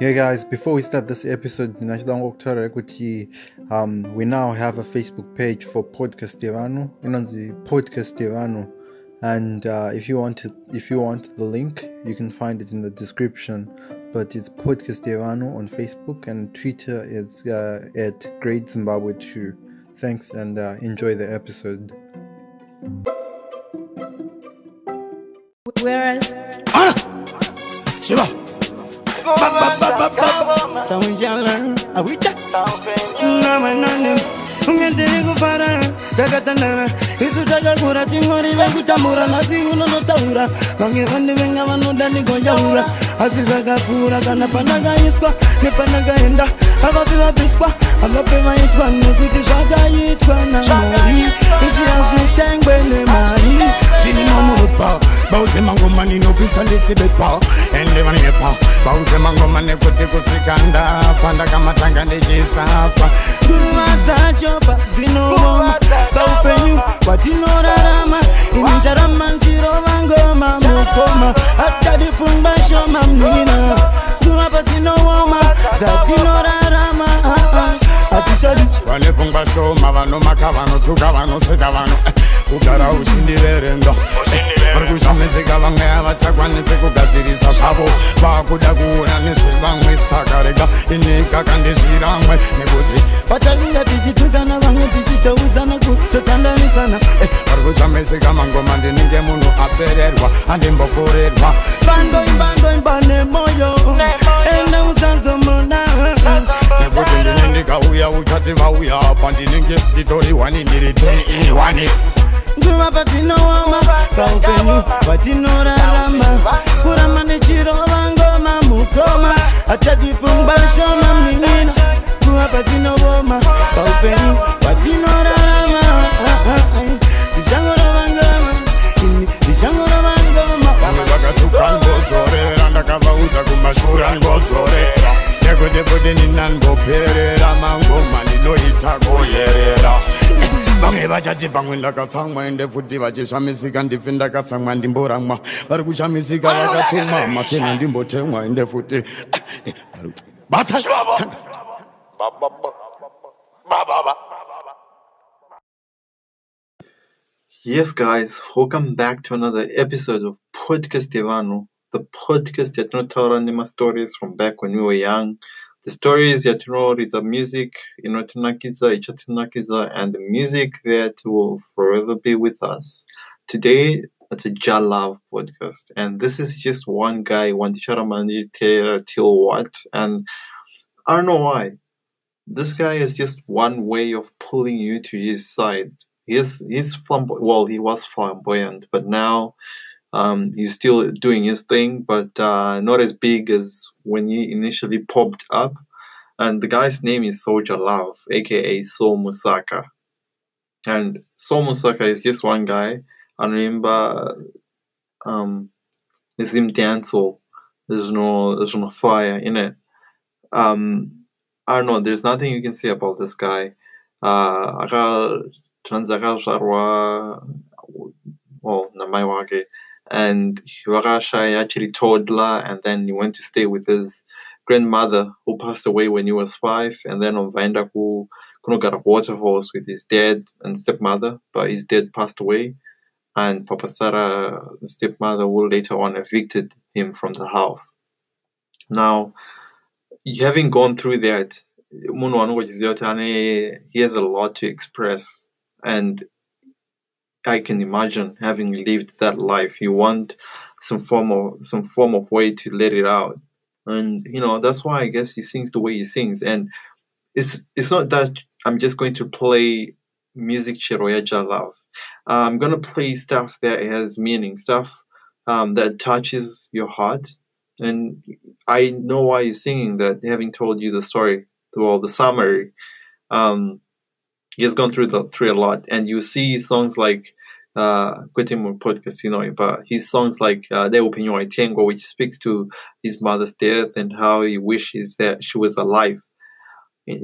Yeah, guys, before we start this episode, um, we now have a Facebook page for Podcast Devano, the Podcast Devano. And uh, if you want if you want the link, you can find it in the description. But it's Podcast Devano on Facebook and Twitter is uh, at Great Zimbabwe 2. Thanks and uh, enjoy the episode. Whereas. Ah! Shiva! saunjalan awita namanane ungendiri kufara takatandana isu takakura tingori vekutambura nhasi unonotaura vange vane venga vanoda ndigonjaura asi zvakapfuura kana pandakaiswa nepandakaenda avapi vabviswa avapi vaitwa nekuti zvakaitwa namari izvira zvitengwe nemari zviri mamuropa bauzema ngoma ninopisa ndisibepa endeva nepa bauzema ngoma nekuti kusvika ndafa ndakamatanga ndichisafa nguva dzachopa dzinooma paupenyu hwatinorarama ini ndicharama ndichirova ngoma mukoma hatadi pfungwa shoma mina nguva patinooma dzatinorarama vane pfungwa shoma vanomaka vanotuka vanoseka vano eh, kugara uchindiverenga kushamidzika vamwe havachakwanisi kugadzirisa zvavo. Vakuda kuona nezvevamwe saka rega inika kandizviramwe nekuti patainga tichitukana vamwe tichitoudzana kutotandanisana. Vari kushamidzika mangoma ndinenge munhu apererwa handimbokorerwa bandoimbandoimba nemoyo. Ende usanzomona nekuti ndine ndikauya uchati vauya apa ndinenge nditori wani ndiri tei wani nguva patinooma paupenyu patinorarama kuramba nechirova ngoma mukoma hatadipfungwa shoma mnin'ina. Nguva patinooma paupenyu patinorarama ndichangorova ngoma ini ndichangorova ngoma. Vamwe vakatuka ngodzorera ndakavaudza kumashura ngodzorera nekuti kuti ninangoperera mangoma ndinoita kuyerera vamwe vachati pamwe ndakatsamwa ende futi vachishamisika ndakatsamwa vari kushamisika vakatumwa ndimbotemwa ende futi eh, eh, bata Yes, guys, welcome back to another episode of Podcast Devano, the podcast that not our stories from back when we were young the stories yatinoridza music inotinakidza ichatinakidza and the music that will forever be with us. Today it's a ja love podcast and this is just one guy one wandicharamani till what and i don't know why. This guy is just one way of pulling you to his side. He's he's flamboyant well he was flamboyant but now um, he's still doing his thing, but uh, not as big as when he initially popped up. And the guy's name is Soul Jah Love, aka Soul Musaka. And Soul Musaka is just one guy. I remember um, there's him dancehall. There's no there's no fire in it. Um, I don't know. There's nothing you can say about this guy. Uh, well, namai and Hiwarasha actually toddler, and then he went to stay with his grandmother who passed away when he was five, and then on Vaindaku got a waterfalls with his dad and stepmother, but his dad passed away, and Papa Sarah, the stepmother, who later on evicted him from the house. Now, having gone through that, he has a lot to express, and I can imagine having lived that life. You want some form of some form of way to let it out, and you know that's why I guess he sings the way he sings. And it's it's not that I'm just going to play music Chiroya love. Uh, I'm gonna play stuff that has meaning, stuff um, that touches your heart. And I know why you're singing that, having told you the story, well, the summary. Um, he has gone through the through a lot, and you see songs like uh Kwetimur podcast, you know, but his songs like uh De Opinion Tengo, which speaks to his mother's death and how he wishes that she was alive. He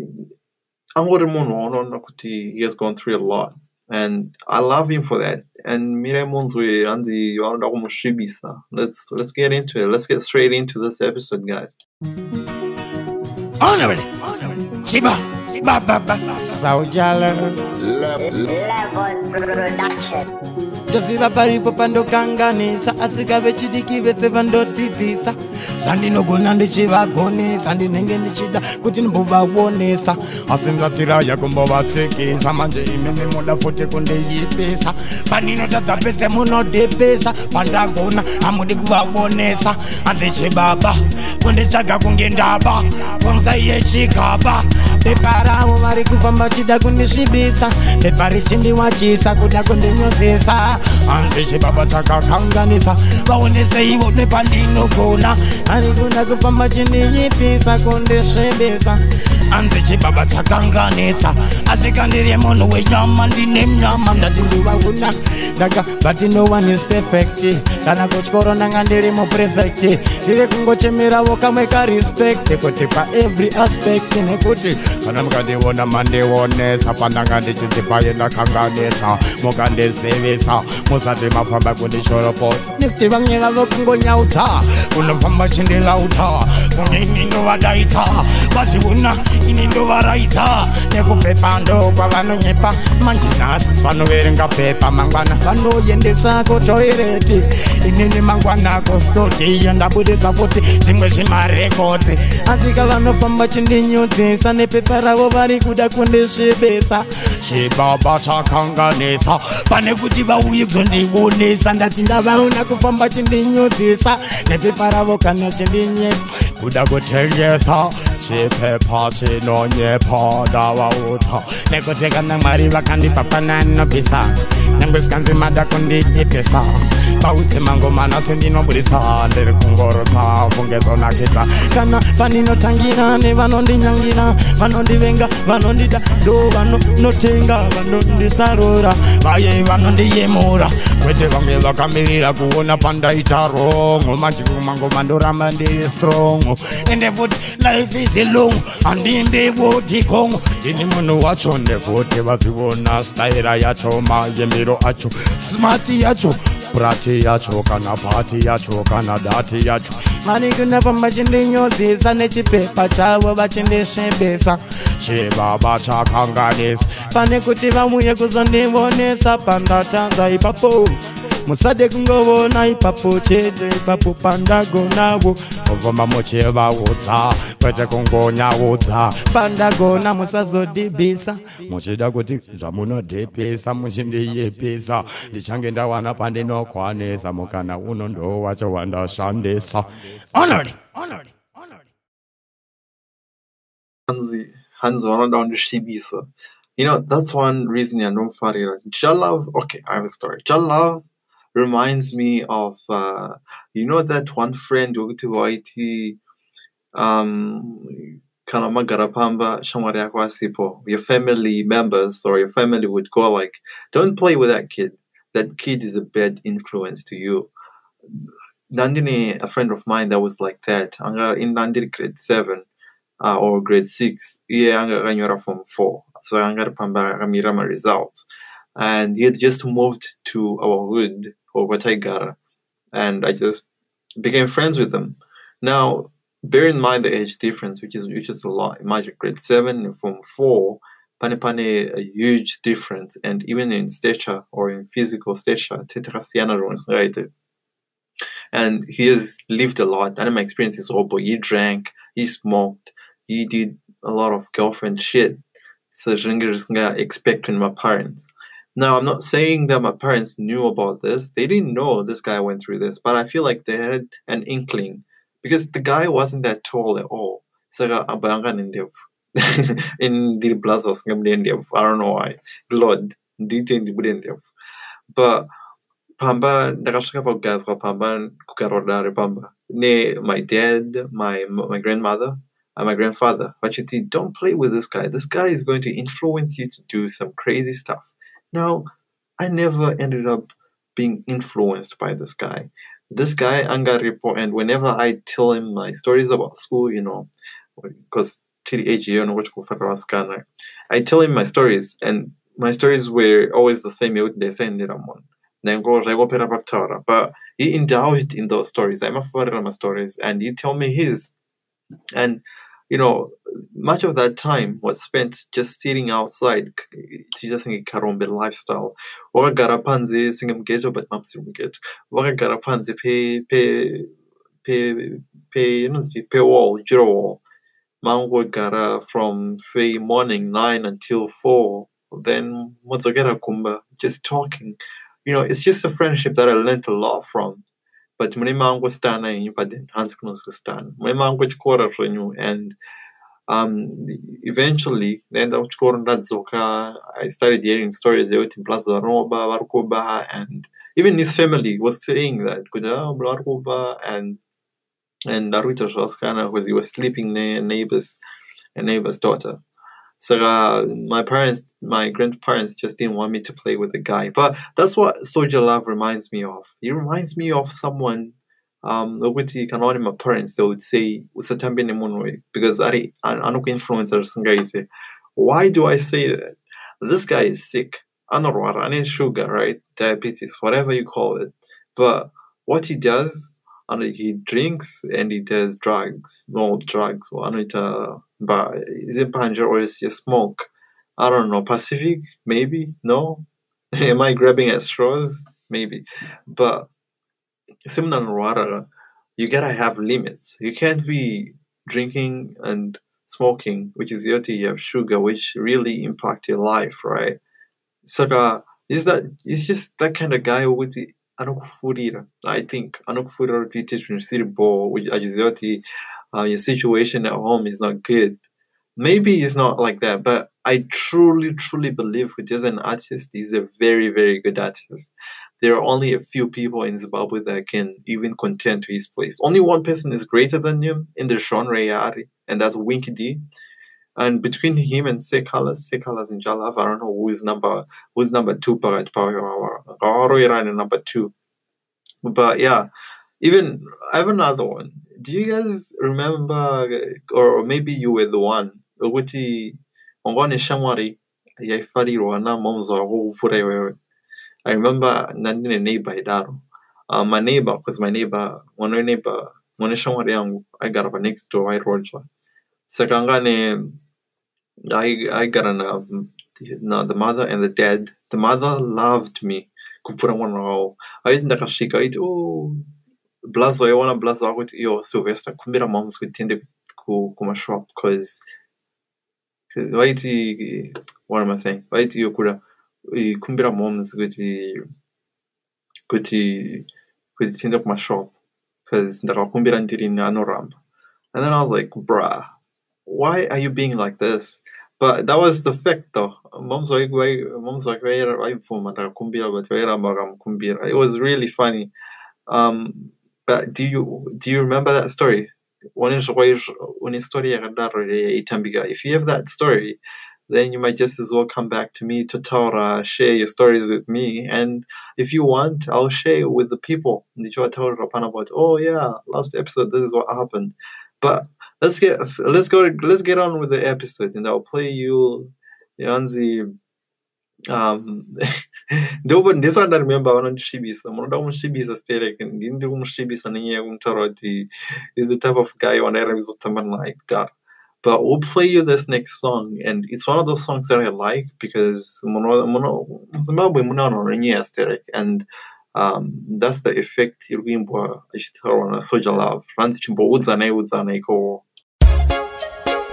has gone through a lot. and I love him for that. And Mire Munzwe Andy Shibisa. Let's let's get into it. Let's get straight into this episode, guys. Honorable, Shiba, ba ba ba, Saujala. Levels Production. toziva paripo pandokanganisa asikave chidiki vese vandodzidzisa zvandinogona ndichivagonesa ndinenge ndichida kuti ndimbovaonesa. Asi ndatiraya kumbovatsekesa manje imimi muda futi kundiyipisa. Paninotadza pese munodhepesa pandagona hamudi kuvaonesa. Hanzi chibaba kunditsvaga kunge ndaba funzai yechigaba bepa ravo vari kufamba chida kundisvibisa bepa richindiwachisa kuda kundinyozesa hanzi chibaba chakakanganisa vaoneseivo nepandinogona ari kuda kufamba chindiyipisa kundisvibisa hanzi chibaba chakanganisa asika ndiri munhu wenyama ndine mnyama ndati ndivauna ndaka but no one is perfect. Kana kutyoro ndanga ndiri muprefect. Ndiri kungochemeravo kamwe karespect kuti paevery aspect nekuti kana mukandiona mandionesa pandanga ndichidzipaye ndakanganisa mukandizivisa musati mafamba kundishoroposa nekuti vamwe vavo kungonyaudza unofamba chindilauta kunge ini ndovadaita vaziuna ini ndovaraita nekupepa ndo kwavanonyepa manjinasi vanoverenga pepa mangwana vanoendesa kutoireti. Inini mangwana kostodiyo ndabudisa futi zvimwe zvimarekodzi asika vanofamba chindinyodzesa nepepa ravo vari kuda kundisvibisa chibaba chakanganisa pane kuti vauye kuzondionesa ndati ndavaona kufamba chindinyodzesa nepepa ravo kana chindinye kuda kutengesa chipepa chinonyepa ndavauta nekuti kana mwari vakandipa pananobvisa nyangwe zikanzi mada kundidipisa paudze mangomana sendinobudisa ndiri kungorotsa kungezonakisa kana paninotangira nevanondinyangira vanondivenga vanondida ndo vanonotenga vanondisarura vaye vanondiyemura kwete vamwe vakamirira kuona pandaita rongo. Manjimangoma ndoramba ndiri strongo. Ende futi life is long handimbiwoti kongo ini munhu wacho nekuti vaziona staira yacho mayembero acho smati yacho prati yacho kana pati yacho kana dati yacho. Vari kunafamba chindinyodzisa nechipepa chavo vachindisvibisa chibaba chakanganisa. Pane kuti vamuye kuzondivonesa pandatanza ipapo musade kungovona ipapo chete ipapo pandagonavo muvhoma muchivaudza kwete kungonyaudza pandagona musazodhibhisa muchida kuti zvamunodhepesa muchindiyepesa ndichange ndawana pandinokwanisa mukana uno ndo wacho wandashandisa honored honored honored Hansi, Hansi wanaenda undishibisa. You know, that's one reason I don't farira. Jalav, okay, I have a story. Jalav reminds me of, uh, you know, that one friend wayithi, um, kana magarapamba shamwari yako. Your family members or your family would go like, don't play with that kid. That kid is a bad influence to you. Nandini, a friend of mine that was like that. Anga in Nandini grade seven uh, or grade six. Iye anga akanyora form four. So anga pamba akamira my results. And he had just moved to our hood or Wataigara. And I just became friends with them. Now, bear in mind the age difference, which is which is a lot. Imagine grade seven form four, pane pane a huge difference, and even in stature or in physical stature, tetrasiana right? And he has lived a lot. And my experience is oh he drank, he smoked, he did a lot of girlfriend shit. So I expect from my parents. Now, I'm not saying that my parents knew about this. They didn't know this guy went through this, but I feel like they had an inkling because the guy wasn't that tall at all. So abangan in the in the blazos I don't know why. Lord, detail the But pamba ndakasvika pakugadzwa pamba kukarodare pamba ne my dad my my grandmother and my grandfather vachiti don't play with this guy this guy is going to influence you to do some crazy stuff now i never ended up being influenced by this guy. This guy angaripo and whenever i tell him my stories about school you know because age you know i tell him my stories and my stories were always the same. Munhu nhengo zvaingopera pakutaura but he indulged in those stories. Aimafarira mastories and he tell me his. And you know much of that time was spent just sitting outside tichasinge karombe lifestyle. Wakagara panze singe mugeto but mamusiri mugeto wakagara panze pe pe pe pe inonzi pewall juro wall mangogara from say morning nine until four. Then modzokera kumba just talking. You know it's just a friendship that i learned a lot from but mune mangostana henyu but hanzi kunozostana mune mangochikora zvenyu and um eventually ndaenda kuchikoro ndadzoka i started hearing stories yekuti blazo varinoba vari kuba and even his family was saying that kuti ah, vari kuba and and ari kuita zvavasikana because he was sleeping neneighbors a neighbor's daughter so uh, my parents my grandparents just didn't want me to play with the guy but that's what Soul Jah Love reminds me of. He reminds me of someone um nokuti kana my parents they would say usatambe nemunhu because ari anokuinfluenza zvisingaite why do i say that? This guy is sick anorwara ane sugar right? Diabetes whatever you call it. But what he does and he drinks and he does drugs no drugs. Anoita but is it panja or is just smoke? I don't know. Pacific maybe? No? Am i grabbing at straws? Maybe. But similar water you gotta have limits. You can't be drinking and smoking which is you have sugar which really impact your life right? Saka uh, is that it's just that kind of guy anokufurira i think anokufurira kuti uite zvinhu zvisiri bo achiziva kuti uh, your situation at home is not good. Maybe he's not like that but i truly truly believe with as an artist he's a very very good artist. There are only a few people in zimbabwe that can even contend to his place. Only one person is greater than him in the genre yari and that's winky d and between him and Seh Calaz Seh Calaz and jalav i don't know who is number who's number two but number two. But yeah even i have another one. Do you guys remember or maybe you were the one ukuthi wanga une shamwari yaifarirwa namoms wako kupfuura iwewe i remember ndandine neighbor idaro um, my neighbor because my neighbor mwana weneighbor mwana weshamwari yangu aigara panext door airodzwa saka anga ane aigara na na the mother and the dad the mother loved me. Kupfuura mwana wavo aiti ndakasvika aiti o blazo aiona blazo kuti iyo sylvester. Kumbira moms kuti tiende kumashop because vaiti what am i saying? Vaiti iyo kuda kumbira moms kuti kuti eh, kuti eh, tiende kumashop because ndakakumbira ndirini anoramba. And then i was like bruh why are you being like this? But that was the fact though. Moms moms vaibvuma ndakakumbira but vairamba vakamukumbira it was really funny. Um but do you do you remember that story? If you have that story then you might just as well come back to me to taura share your stories with me. And if you want i'll share with the people. Oh yeah last episode this is what happened? But let's get let's go let's get on with the episode and i'll play you yanzi um ndoba ndisati ndaremember vanondisvibisa munoda kumusvibisa sterek ndini ndiri kumusvibisa nenyaya yekumutaura kuti is the type of guy wanaira kuzotamba naye kudhara but we'll play you this next song and it's one of those songs that i like because muzimbabwe muna vanhu vanonyaya sterek and um, that's the effect iri kuimbwa ichitaurwa nasoja love. Ranzi chimboudza udzana ikowo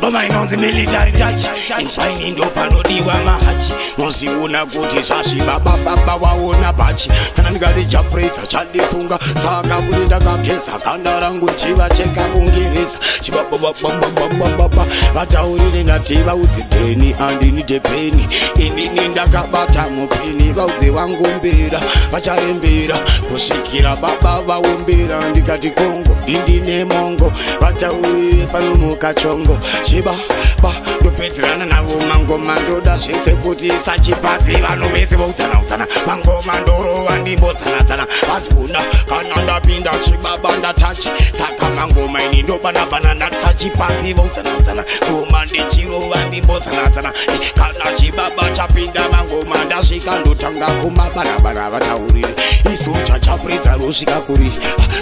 boma inonzi military touch. Impaini ndo panodiwa mahachi. Noziona kuti zvasviba bababa waona pachi kana ndikati japresa chandifunga saka kuti ndakageza ganda rangu chiva chekabungereza chibababababababa vataurire ndati vaudzi dheni andini dhepeni inini ndakabata mupini vaudze vangombera vacharembera kusvikira baba vaombera ndikati kongo ndindine mongo. Vataurire panomuka chongo chiba chibaba ndopedzerana navo mangoma ndoda zvese kuti sachipasi vanhu vese voutsanautsana mangoma ndorova ndimbodzanatsana vazibuna kana ndapinda chibaba ndatachi saka mangoma ini ndobanabana ndatisachipasi voutsanautsana ngoma ndichirova ndimbodzanatsana kana chibaba chapinda mangoma ndasvika ndotanga kumabanabana vatauriri. Isocha chapurisa rosvika kuri.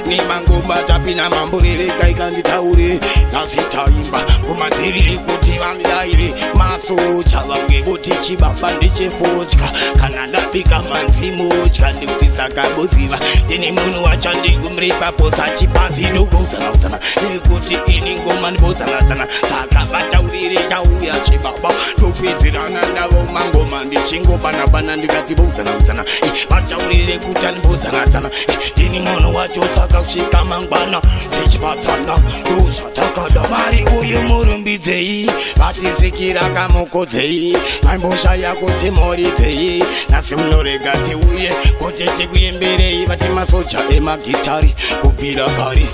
Nemangoma tapinda mamburerekaikanitauri nasitaimba ngoma dziriri kuti vandairi masocha vamwe kuti chibaba ndechefotya kana ndapika manzi motya ndikuti sakaboziva ndini munhu wacho ndikumuripapo sachipasi ndokuudzanaudzana nekuti ini ngoma ndibodzanadzana saka vataurire chauya chibaba ndopedzerana ndavo mangoma. Ndichingobanabana ndikati boudzanaudzana vataurire kuti andibodzanadzana ndini munhu wacho saka kusvika mangwana. Tichibatsana ndozvatakada. Vari uyu murumbidzei vatizikira kamukodzei maimboshaya kuti moridzei. Nasi munorega tiuye kuti tikuimberei vati masoja emagitari kubvira kare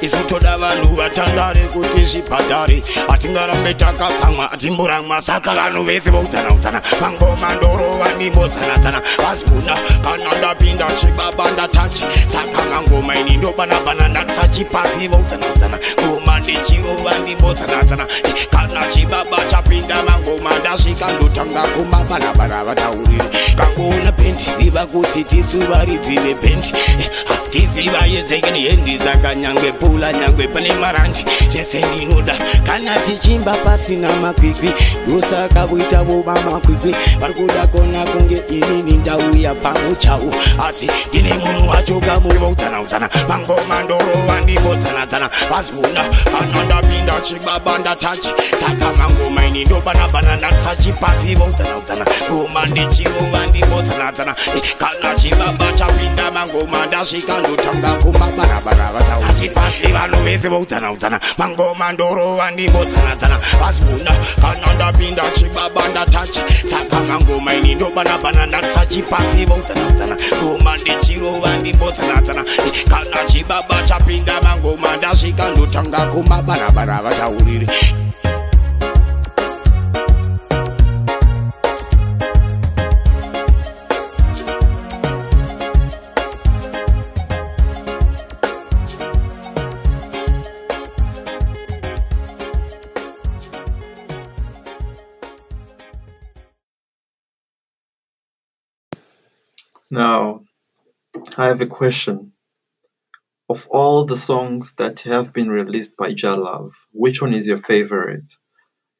isu toda vanhu vatandare kuti zvibhadhare. Hatingarambe takatsamwa hatimboramwa saka vanhu vese voudzanaudzana mangoma ndorova ndimbodzanadzana vazibuna kana ndapinda chibaba ndatachi. Saka mangoma ini ndobanabana ndatisachipasi voudzanaudzana ngoma ndichirova ndimbodzanadzana kana chibaba chapinda mangoma ndasvika ndotanga kumabanabana vatauriri kangoona bendi ziva kuti tisuvaridzi vebendi tiziva yezekeni hendi saka nyangwe pula nyangwe pane marandi zvese ndinoda kana tichimba pasina makwikwi ndosaka voita vova makwikwi. Vari kuda kona kunge inini ndauya pamuchau asi ndine munhu wacho kamuvoutsanautsana mangoma ndorova ndimbodzanadzana vazibuna kana ndapinda chibaba ndatachi saka mangoma ini ndobanabana ndatisachipasi voutsanautsana ngoma ndichirova ndimbodzanadzana kana chibaba chapinda mangoma ndasvika ndotanga kumabarabara vatachipasi vanhu vese voutsanautsana mangoma ndorova ndimbodzanadzana vazibuna kana ndapinda chibaba ndatachi saka mangoma ini ndobanabana ndatisachipasi voutsanautsana ngoma ndichirova ndimbodzanadzana kana chibaba chapinda mangoma ndasvika ndotanga kumabarabara vatauriri Now, I have a question. Of all the songs that have been released by Jalav, which one is your favorite?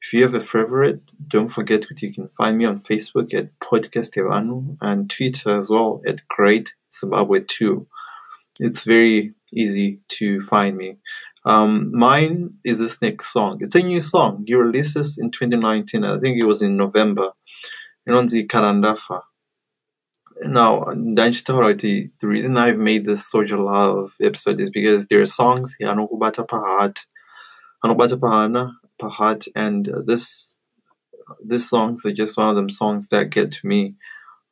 If you have a favorite, don't forget that you can find me on Facebook at Podcast Devano and Twitter as well at Great Zimbabwe 2. It's very easy to find me. Um, mine is this next song. It's a new song. You released this in 2019. I think it was in November. Inonzi Karandafa. Now, Danchitaura, the, the reason I've made this Soul Jah Love episode is because there are songs, Yanokubata Pahat, Anobata Pahana, Pahat, and uh, this this songs are just one of them songs that get to me.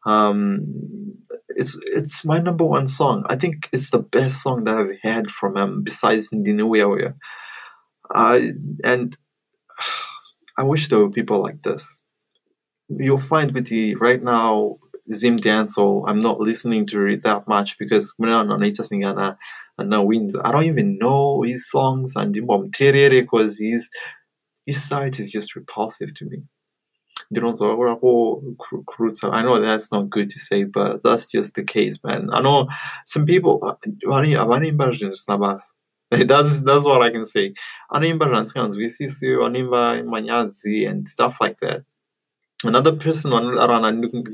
Um, it's it's my number one song. I think it's the best song that I've had from him besides Ndinuya. I and I wish there were people like this. You'll find with the right now Zim Dancehall, I'm not listening to it that much because when I'm on Singana now wins, I don't even know his songs and because his his site is just repulsive to me. I know that's not good to say, but that's just the case, man. I know some people. Uh, that's that's what I can say. Animba Ranskanz, Animba Manyazi, and stuff like that. Another person on around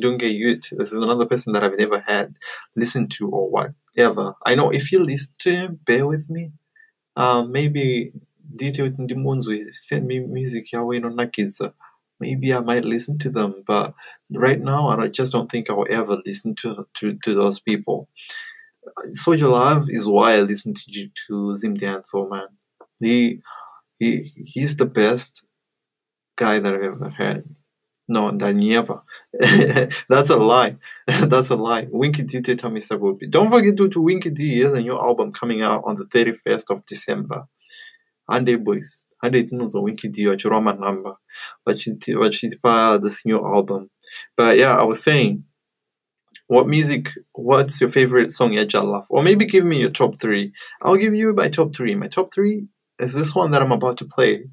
Dunge Youth, this is another person that I've never had listened to or whatever. I know if you listen bear with me. Um, maybe DJ Ndimunzwe send me music Yahweh no Nakiza. Maybe I might listen to them, but right now I just don't think I'll ever listen to to, to those people. Soul Jah Love is why I listen to to Zim Dancehall, man. He he he's the best guy that I've ever had. No, that never. That's a lie. That's a lie. Winky D Tami Sagopi. Don't forget to, to Winky D. Has a new album coming out on the 31st of December. Ande Boys. hadi tinonzwa wikidio vachirova manhamba vachiti- vachitipa this new album but yeah i was saying what music what's your favorite song yajalaf or maybe give me your top three i'll give you my top three my top three is this one that i'm about to play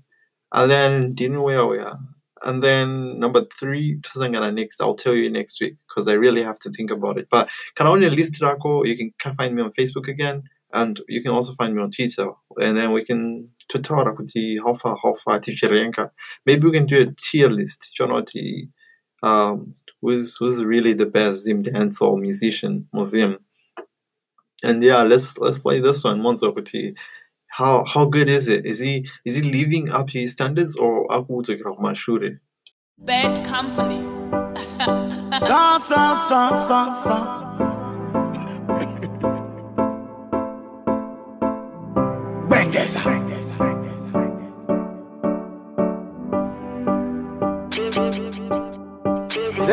and then didn't where we are and then number three Tuzangana next i'll tell you next week because i really have to think about it. But can I only list Rako? you can find me on facebook again and you can also find me on twitter. And then we can tutora kuti how far how far tichirenka maybe we can do a tier list. Jonoti, um who's who's really the best zim dancehall musician museum. And yeah let's let's play this one Monzo kuti how how good is it is he is he living up to his standards or akudzokera kumashure Bad company. Sa, sa, sa, sa, sa.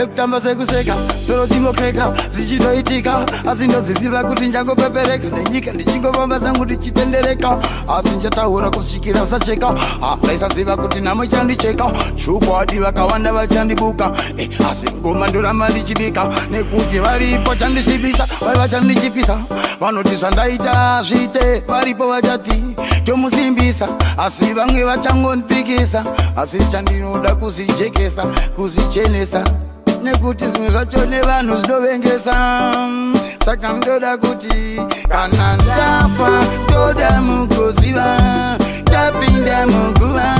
Sekutamba sekuseka soro chingokreka zvichitoitika asi ndoziziva kuti njangopepereka nenyika ndichingofamba zangu ndichitendereka. Asi ndichataura kusvikira sacheka ndaisaziva kuti nhamo ichandicheka chokwadi vakawanda vachandibuka Eh, asi ngoma ndoramba ndichibika. Nekuti varipo chandisvibisa vari vachandichipisa vanoti zvandaita zviite varipo vachati tomusimbisa. Asi vamwe vachangondipikisa asi chandinoda kuzijekesa kuzichenesa nekuti zvimwe zvacho nevanhu zvinovengesa. Saka ndoda kuti kana ndafa ndoda mugoziva tapinda muguva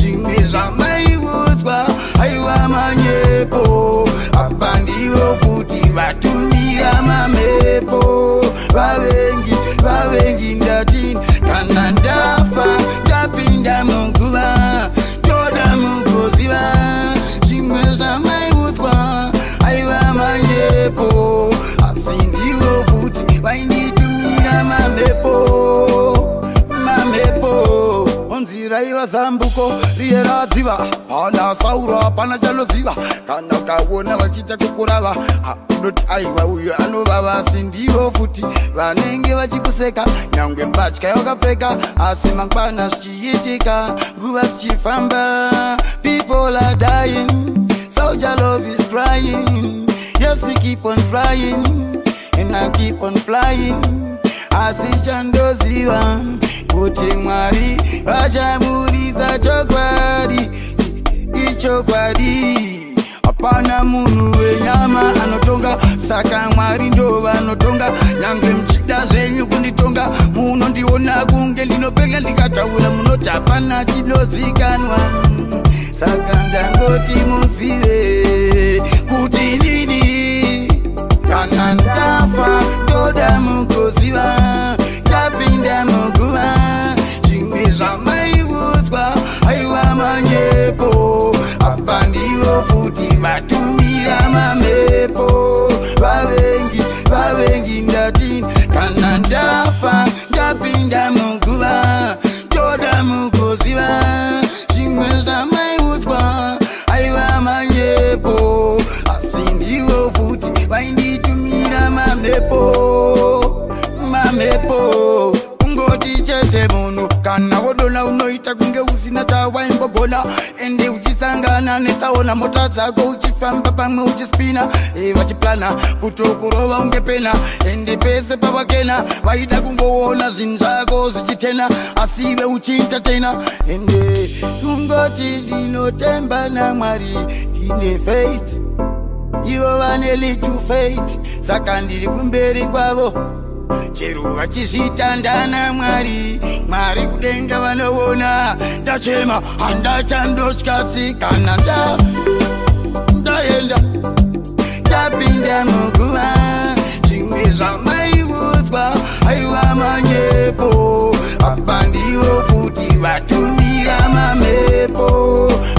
zvimwe zvamaiudzwa aiwa manyepo. Apa ndivo futi vatumira mamhepo vavengi vavengi ndatini kana ndafa ndapinda muguva zambuko riye radziva hapana sauro hapana chanoziva. Kana ukaona vachiita kukurava unoti aiwa uyo anovava sindivo futi. Vanenge vachikuseka nyange mbatya yakapfeka asi mangwana zvichiitika. Nguva dzichifamba people are dying soldier love is crying. Yes we keep on flying and i keep on flying. Asi chandoziva kuti mwari vachaburitsa chokwadi ichokwadi. Hapana munhu wenyama anotonga saka mwari ndo vanotonga. Nyange muchida zvenyu kunditonga munondiona kunge ndinopenga ndikataura munoti hapana chinozikanwa. Saka ndangoti muzive kuti nini kana ndafa ndoda mugoziva tapinda muguva zvimwe zvamaiudzwa aiwa manyepo. Apa ndivo futi vatumira mamhepo vavengi vavengi ndatini kana ndafa ndapinda muguva netsaona mota dzako uchifamba pamwe uchispina e vachiplana kutokurova unge pena ende pese pavakena vaida kungoona zvinhu zvako zvichitena. Asive uchiita tena. Ende kungoti ndinotemba namwari ndine faith. Ivo vane little faith. Saka ndiri kumberi kwavo chero vachizvitandana mwari mwari kudenga vanoona. Ndachema handachandotyasi kana nda ndaenda ndapinda muguva zvimwe zvamaiudzwa aiwa manyepo. Apa ndivo futi vatumira mamhepo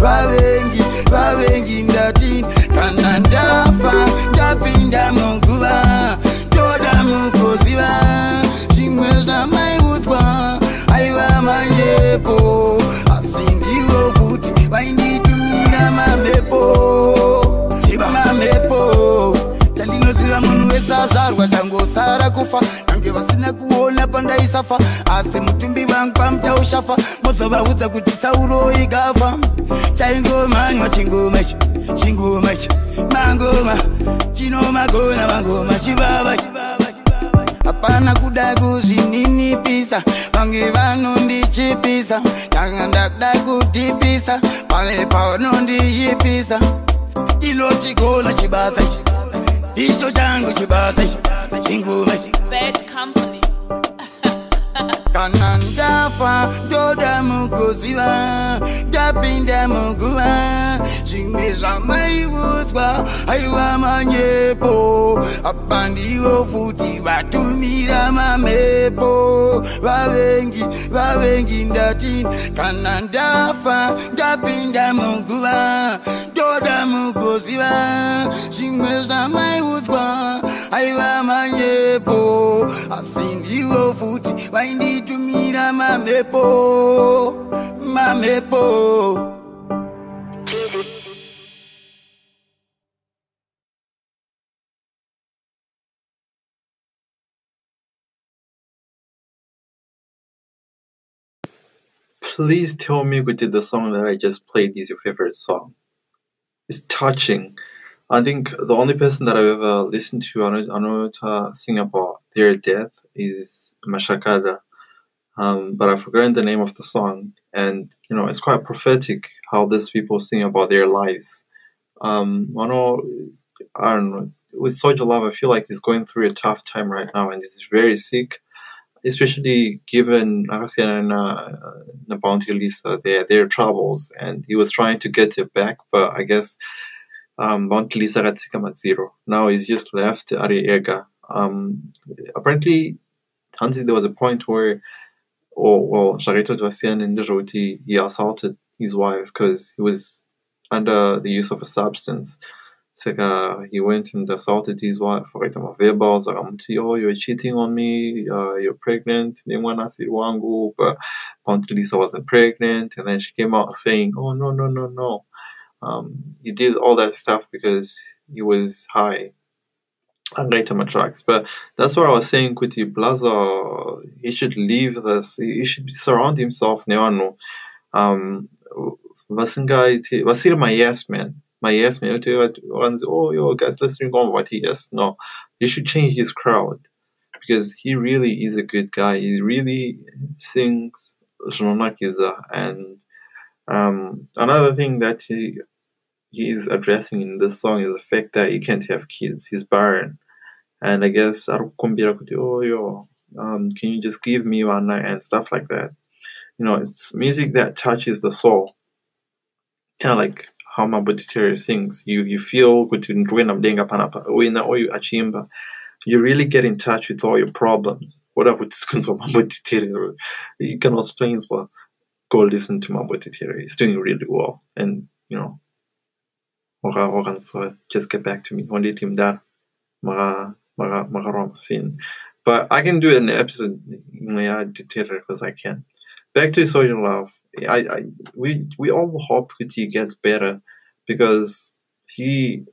vavengi vavengi ndatini kana ndafa ndapinda muguva mamhepo chandinoziva munhu wese azvarwa changosara kufa. Nange vasina kuona pandaisafa. Asi mutumbi wangu pamchaushafa mozovaudza kuti sauro ikafa chaingomanywa chingoma ichi chingoma ichi. Mangoma chinomagona mangoma chivava hapana kuda kuzvininipisa. Vange vanondichipisa. Tanga ndada kutipisa. Pale panondiyipisa ndinochigona chibasa ichi icho changu chibazi chingume kana ndafa ndoda mukuziva ndapinda muguva. Zvimwe zvamaiudzwa aiwa manyepo. Apa ndivo futi vatumira mamhepo vavengi vavengi ndati kana ndafa ndapinda muguva. Ndoda mukuziva. Zvimwe zvamaiudzwa aiva manyepo. Asi ndivo futi Please tell me Kuti the song that I just played is your favorite song. It's touching. I think the only person that I've ever listened to Anu- Anuta sing about their death is Mashakada. Um, but I've forgotten the name of the song. And, you know, it's quite prophetic how these people sing about their lives. Um, Mano, I don't know, with Soul Jah Love, I feel like he's going through a tough time right now and he's very sick especially given Arasiana and uh, Bounty Lisa their their troubles, and he was trying to get her back, but I guess um, Bounty Lisa got sick at zero. Now he's just left Ari Ega. Um, apparently, Hansi, there was a point where, oh well, Jarito Dwasian and Djoti, he assaulted his wife because he was under the use of a substance. Sega, he went and assaulted his wife. Right, I'm available. Zagamuti, oh, you're cheating on me. Uh, you're pregnant. Then when I said wangu, but Aunt Lisa wasn't pregnant, and then she came out saying, oh no, no, no, no. Um, he did all that stuff because he was high. Later my tracks, but that's what I was saying. Kuti Blaza, he should leave this. He should surround himself. Neano, um, Vasinga, Vasil my yes man my yes man runs oh yo guys listening on what he yes no he should change his crowd because he really is a good guy he really sings and um, another thing that he he is addressing in this song is the fact that he can't have kids he's barren and I guess arukumbira kuti oh yo um, can you just give me one night and stuff like that you know it's music that touches the soul kind of like how Mabutiteri sings. You you feel achimba. You really get in touch with all your problems. Whatever it's Mabutiteri. You can explain well. Go listen to Mabutiteri. He's doing really well. And you know Ora Oran so just get back to me. One day team that Mara Mara Mara scene. But I can do an episode yeah, because I can. Back to Soul Jah Love. I, I we we all hope Kuti gets better because he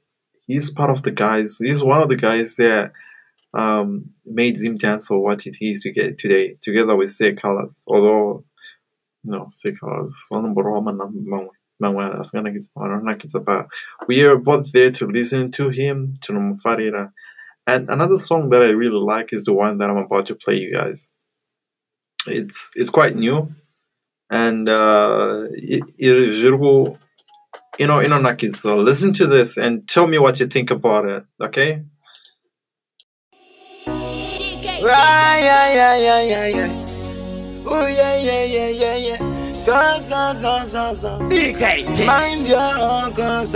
he's part of the guys. He's one of the guys that um, made Zim or what it is to get today, together with Seh Calaz. Although no Seh Calaz, one but we are both there to listen to him, to Numufarira. And another song that I really like is the one that I'm about to play you guys. It's it's quite new and uh, Jirgu, you know, Inonaki. So listen to this and tell me what you think about it, okay? Yeah, yeah, yeah, yeah, yeah, yeah. Oh yeah, yeah, yeah, yeah, yeah. mind yako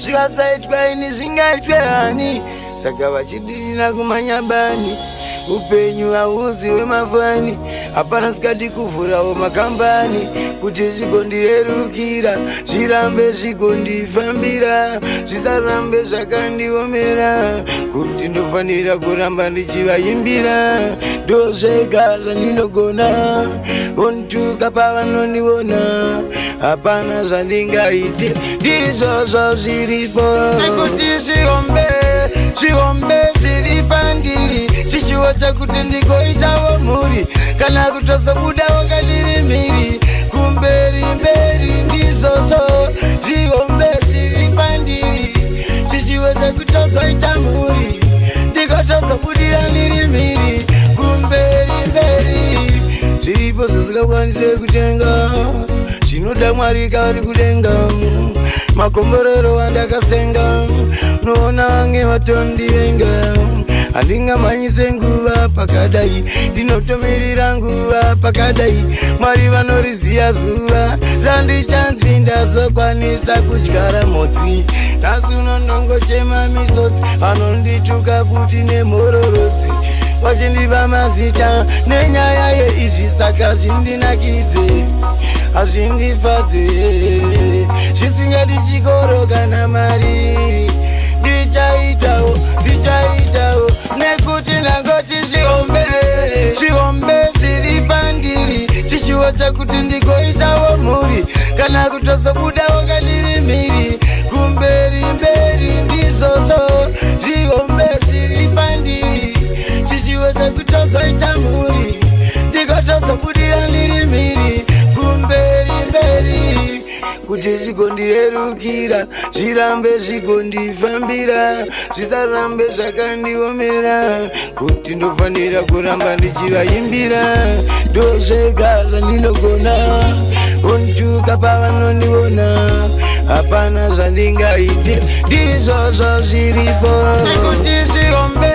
zvikasaitwa ini zvingaitwe hani saka vachidinira kumanyabani upenyu hauzi hwemafani hapana sikati kuvhurawo makambani. Kuti zvigondirerukira zvirambe zvigondifambira zvisarambe zvakandiomera. Kuti ndofanira kuramba ndichivaimbira ndo zvega zvandinogona. Ontuka pavanondiona hapana zvandingaite. Ndizvozvo zviripo. Nekuti zvihombe zvihombe zviri pandiri chichivo chakuti ndigoitawo mhuri kana kutozobudawo kadiri mhiri. Kumberi mberi ndizvozvo zvihombe zviri pandiri chichivo chakutozoita mhuri. Ndikotozobudira ndiri mhiri. Kumberi mberi zviripo zvisingakwanise kutenga zvinoda mwari kari kudenga makomborero andakasenga. Noona vange vatondivenga handingamhanyise nguva pakadai. Ndinotomirira nguva pakadai. Mwari vanoriziya zuva. Randichanzi ndazokwanisa kudyara mhodzi nhasi unonongochema misodzi vanondituka kuti nemhororodzi vachindipa mazita nenyaya yeizvi saka zvindinakidze hazvindifadze zvisingadi chikoro kana mari. Ndichaitawo zvichaitawo nekuti nangoti zvihombe zvihombe zviri pandiri chishuwo chakuti ndigoitawo mhuri. Kana kutozobudawo kadiri mhiri kumberi mberi ndizvozvo. Zvihombe zviri pandiri chishuwo chakutozoita mhuri. Ndikotozobudira ndiri mhiri kuti zvigondirerukira zvirambe zvigondifambira zvisarambe zvakandiomera. Kuti ndofanira kuramba ndichivaimbira ndozvega zvandinogona ontuka pavanondiona hapana zvandingaite. Ndizvozvo zviripo. Nekuti zvihombe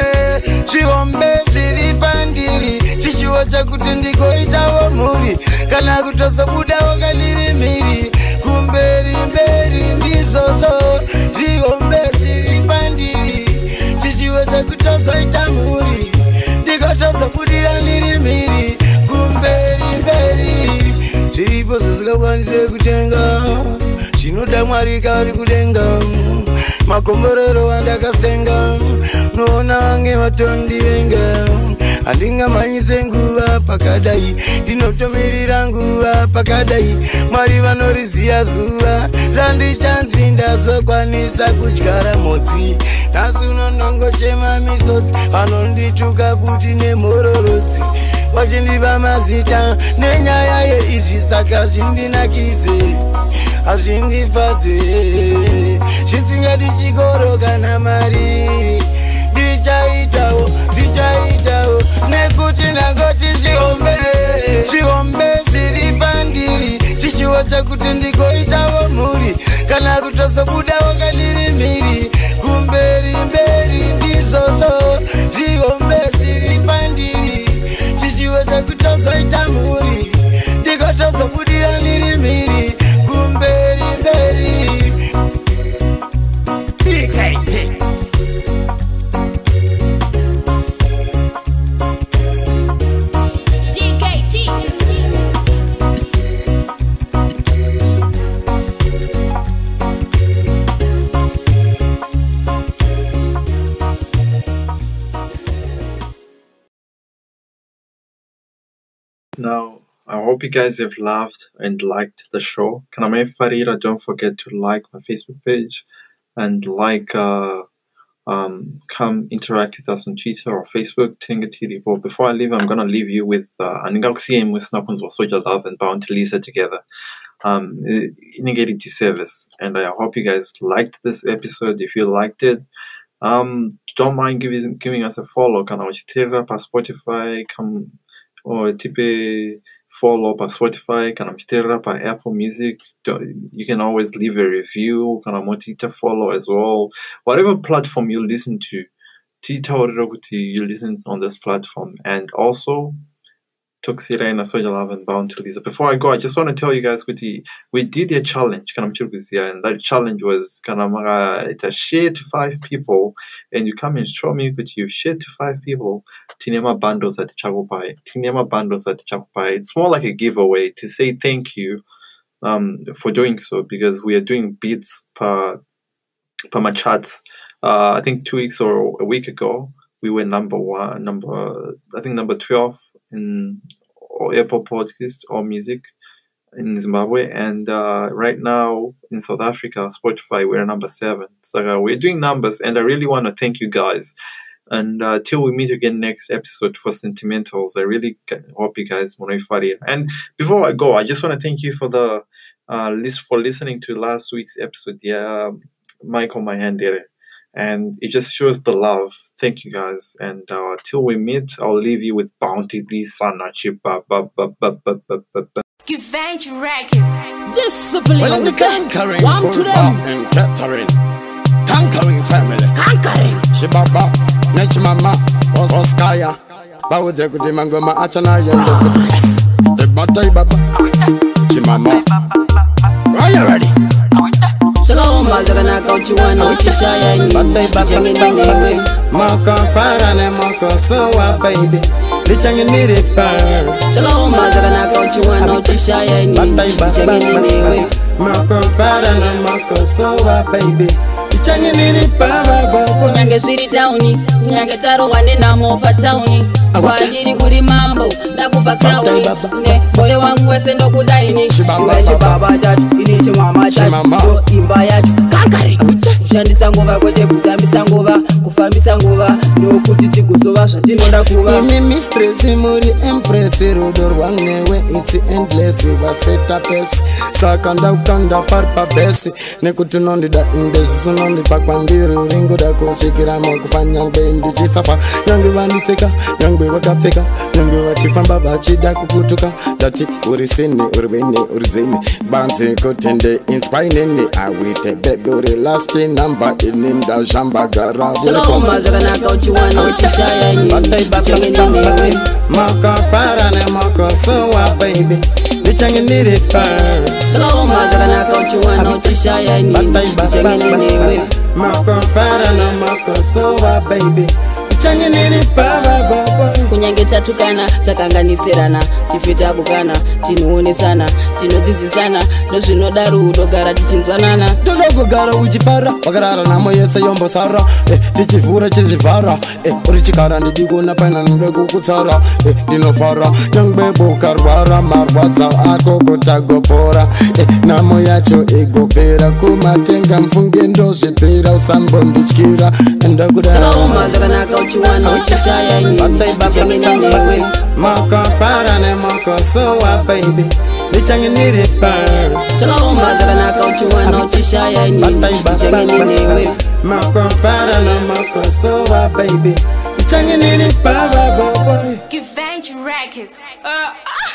zvihombe zviri pandiri chishuwo chakuti ndigoitawo mhuri kana kutozobudawo kadiri mhiri kumberi mberi ndizvozvo. Zvihombe zviri pandiri. Chishuwo chakutozoita mhuri. Ndikotozobudira ndiri mhiri. Kumberi mberi. Zviripo zvisingakwanise kutenga. Zvinoda mwari kari kudenga. Makomborero andakasenga. Noona vange vatondivenga handingamhanyise nguva pakadai ndinotomirira nguva pakadai. Mwari vanoriziya zuva randichanzi ndazokwanisa kudyara mhodzi. Nhasi unonongochema misodzi vanondituka kuti nemhororodzi vachindipa mazita nenyaya yeizvi saka zvindinakidze. Hazvindifadze zvisingadi chikoro kana mari. Ndichaitawo zvichaitawo nekuti nangoti zvihombe zvihombe zviri pandiri chishuwo chakuti ndigoitawo mhuri kana kutozobudawo kadiri mhiri. Kumberi mberi ndizvozvo zvihombe zviri pandiri chishuwo chakutozoita mhuri. Ndikotozobudira ndiri mhiri Now, I hope you guys have loved and liked the show. Kaname Farira, don't forget to like my Facebook page and like, uh, um, come interact with us on Twitter or Facebook, Tinga TV. Before I leave, I'm going to leave you with uh, Aningauxiem with Snappons or Soul Jah Love and Bounty Lisa together. Um, Inigeri service. And I hope you guys liked this episode. If you liked it, um, don't mind giving giving us a follow. Kana uchitira pa Spotify, come or tipe follow by Spotify, kana mchitira by Apple Music. You can always leave a review. Kana motita follow as well. Whatever platform you listen to, titaurira kuti you listen on this platform. And also, Toxira and Soul Jah Love and Bounty Lisa. Before I go, I just want to tell you guys kuti we did a challenge, kana mchirukuzia, and that challenge was mara it's a share to five people, and you come and show me kuti you've shared to five people. Tinema bundles at Chagopai. Tinema bundles at Chagopai. It's more like a giveaway to say thank you um, for doing so because we are doing beats per per my charts. Uh, I think two weeks or a week ago, we were number one, number I think number twelve in or Apple Podcast or Music in Zimbabwe, and uh, right now in South Africa, Spotify, we're number seven. So uh, we're doing numbers, and I really want to thank you guys. And uh, till we meet again next episode for Sentimentals, I really hope you guys fight it. And before I go, I just want to thank you for the uh, list for listening to last week's episode. Yeah, um, Michael my hand did it, and it just shows the love. Thank you guys. And uh, till we meet, I'll leave you with Bounty Lee Sana Chipa. ba- ba- ba- ba- ba- ba- ba- Revenge Records. Well, I'm the conquering One to them. and Catherine. Conquering family. Conquering. Shibaba, Nechimama, Os- Oskaya. Bawuze kuti mangoma achana yendo futi. Ebata ibaba. Chimama. mpaka uchiwana uchishaya nilichangenanewe mokofarane mokosowa baibi lichangenirepa zvakaoma zvakanaka uchiwana uchishaya nilichangenenewe mokofarane mokosowa baibi lichangeniripa kunyange zviri dhauni kunyange tarowa nenamo patauni kwandiri uri mambo ndakupa krauni ne moyo wangu wese ndokudaini iwe chibaba chacho ini chimama chacho ndo imba yacho kushandisa nguva kwete kutambisa nguva kufambisa nguva. Ndokuti tigozova zvatinoda kuva. Imi mistress muri empress rudo rwanewe its endless vaseta pesi saka ndaukanda pari pabhesi nekuti unondida inde zvisinondipa kwandiri. Uringoda kusvikira mukufa nyangwe ndichisafa. Nyangwe vandiseka ube wakapfeka. Nyangwe vachifamba vachida kuputuka. Tati uri sini uri wini uri dzini banzi kuti ndiinspainini awite bebe uri lasti namba ini ndazhamba gara mukofara nemukosuwa baibi ndichange ndiri pa. Makofara nomakosuwa baibi ndichanye niri baba kunyange tatukana takanganiserana tife tabukana tinoonesana tinodzidzisana ndozvinodaro udogara tichinzwanana. Ndodogogara uchifara wakarara nhamo yese yombosara eh, tichivhura chizvivhara. Eh, uri chikara ndidikuona paina ndode kukutsara. Eh, ndinofara nyangwe bukarwara marwadzo ako kutagopora eh, nhamo yacho igopera kumatenga mfunge ndozvipira usambondityira ndakudaa zvakaoma zvakanaka uchiwana uchishaya nyinyi chengeninewe makafara nemakosowa baby ndichanginiripa zvakaoma zvakanaka uchiwana uchishaya nyinyi chengeninewe makafara nemakosowa baby. Ndichanginiripa bababa Revenge Records. Uh,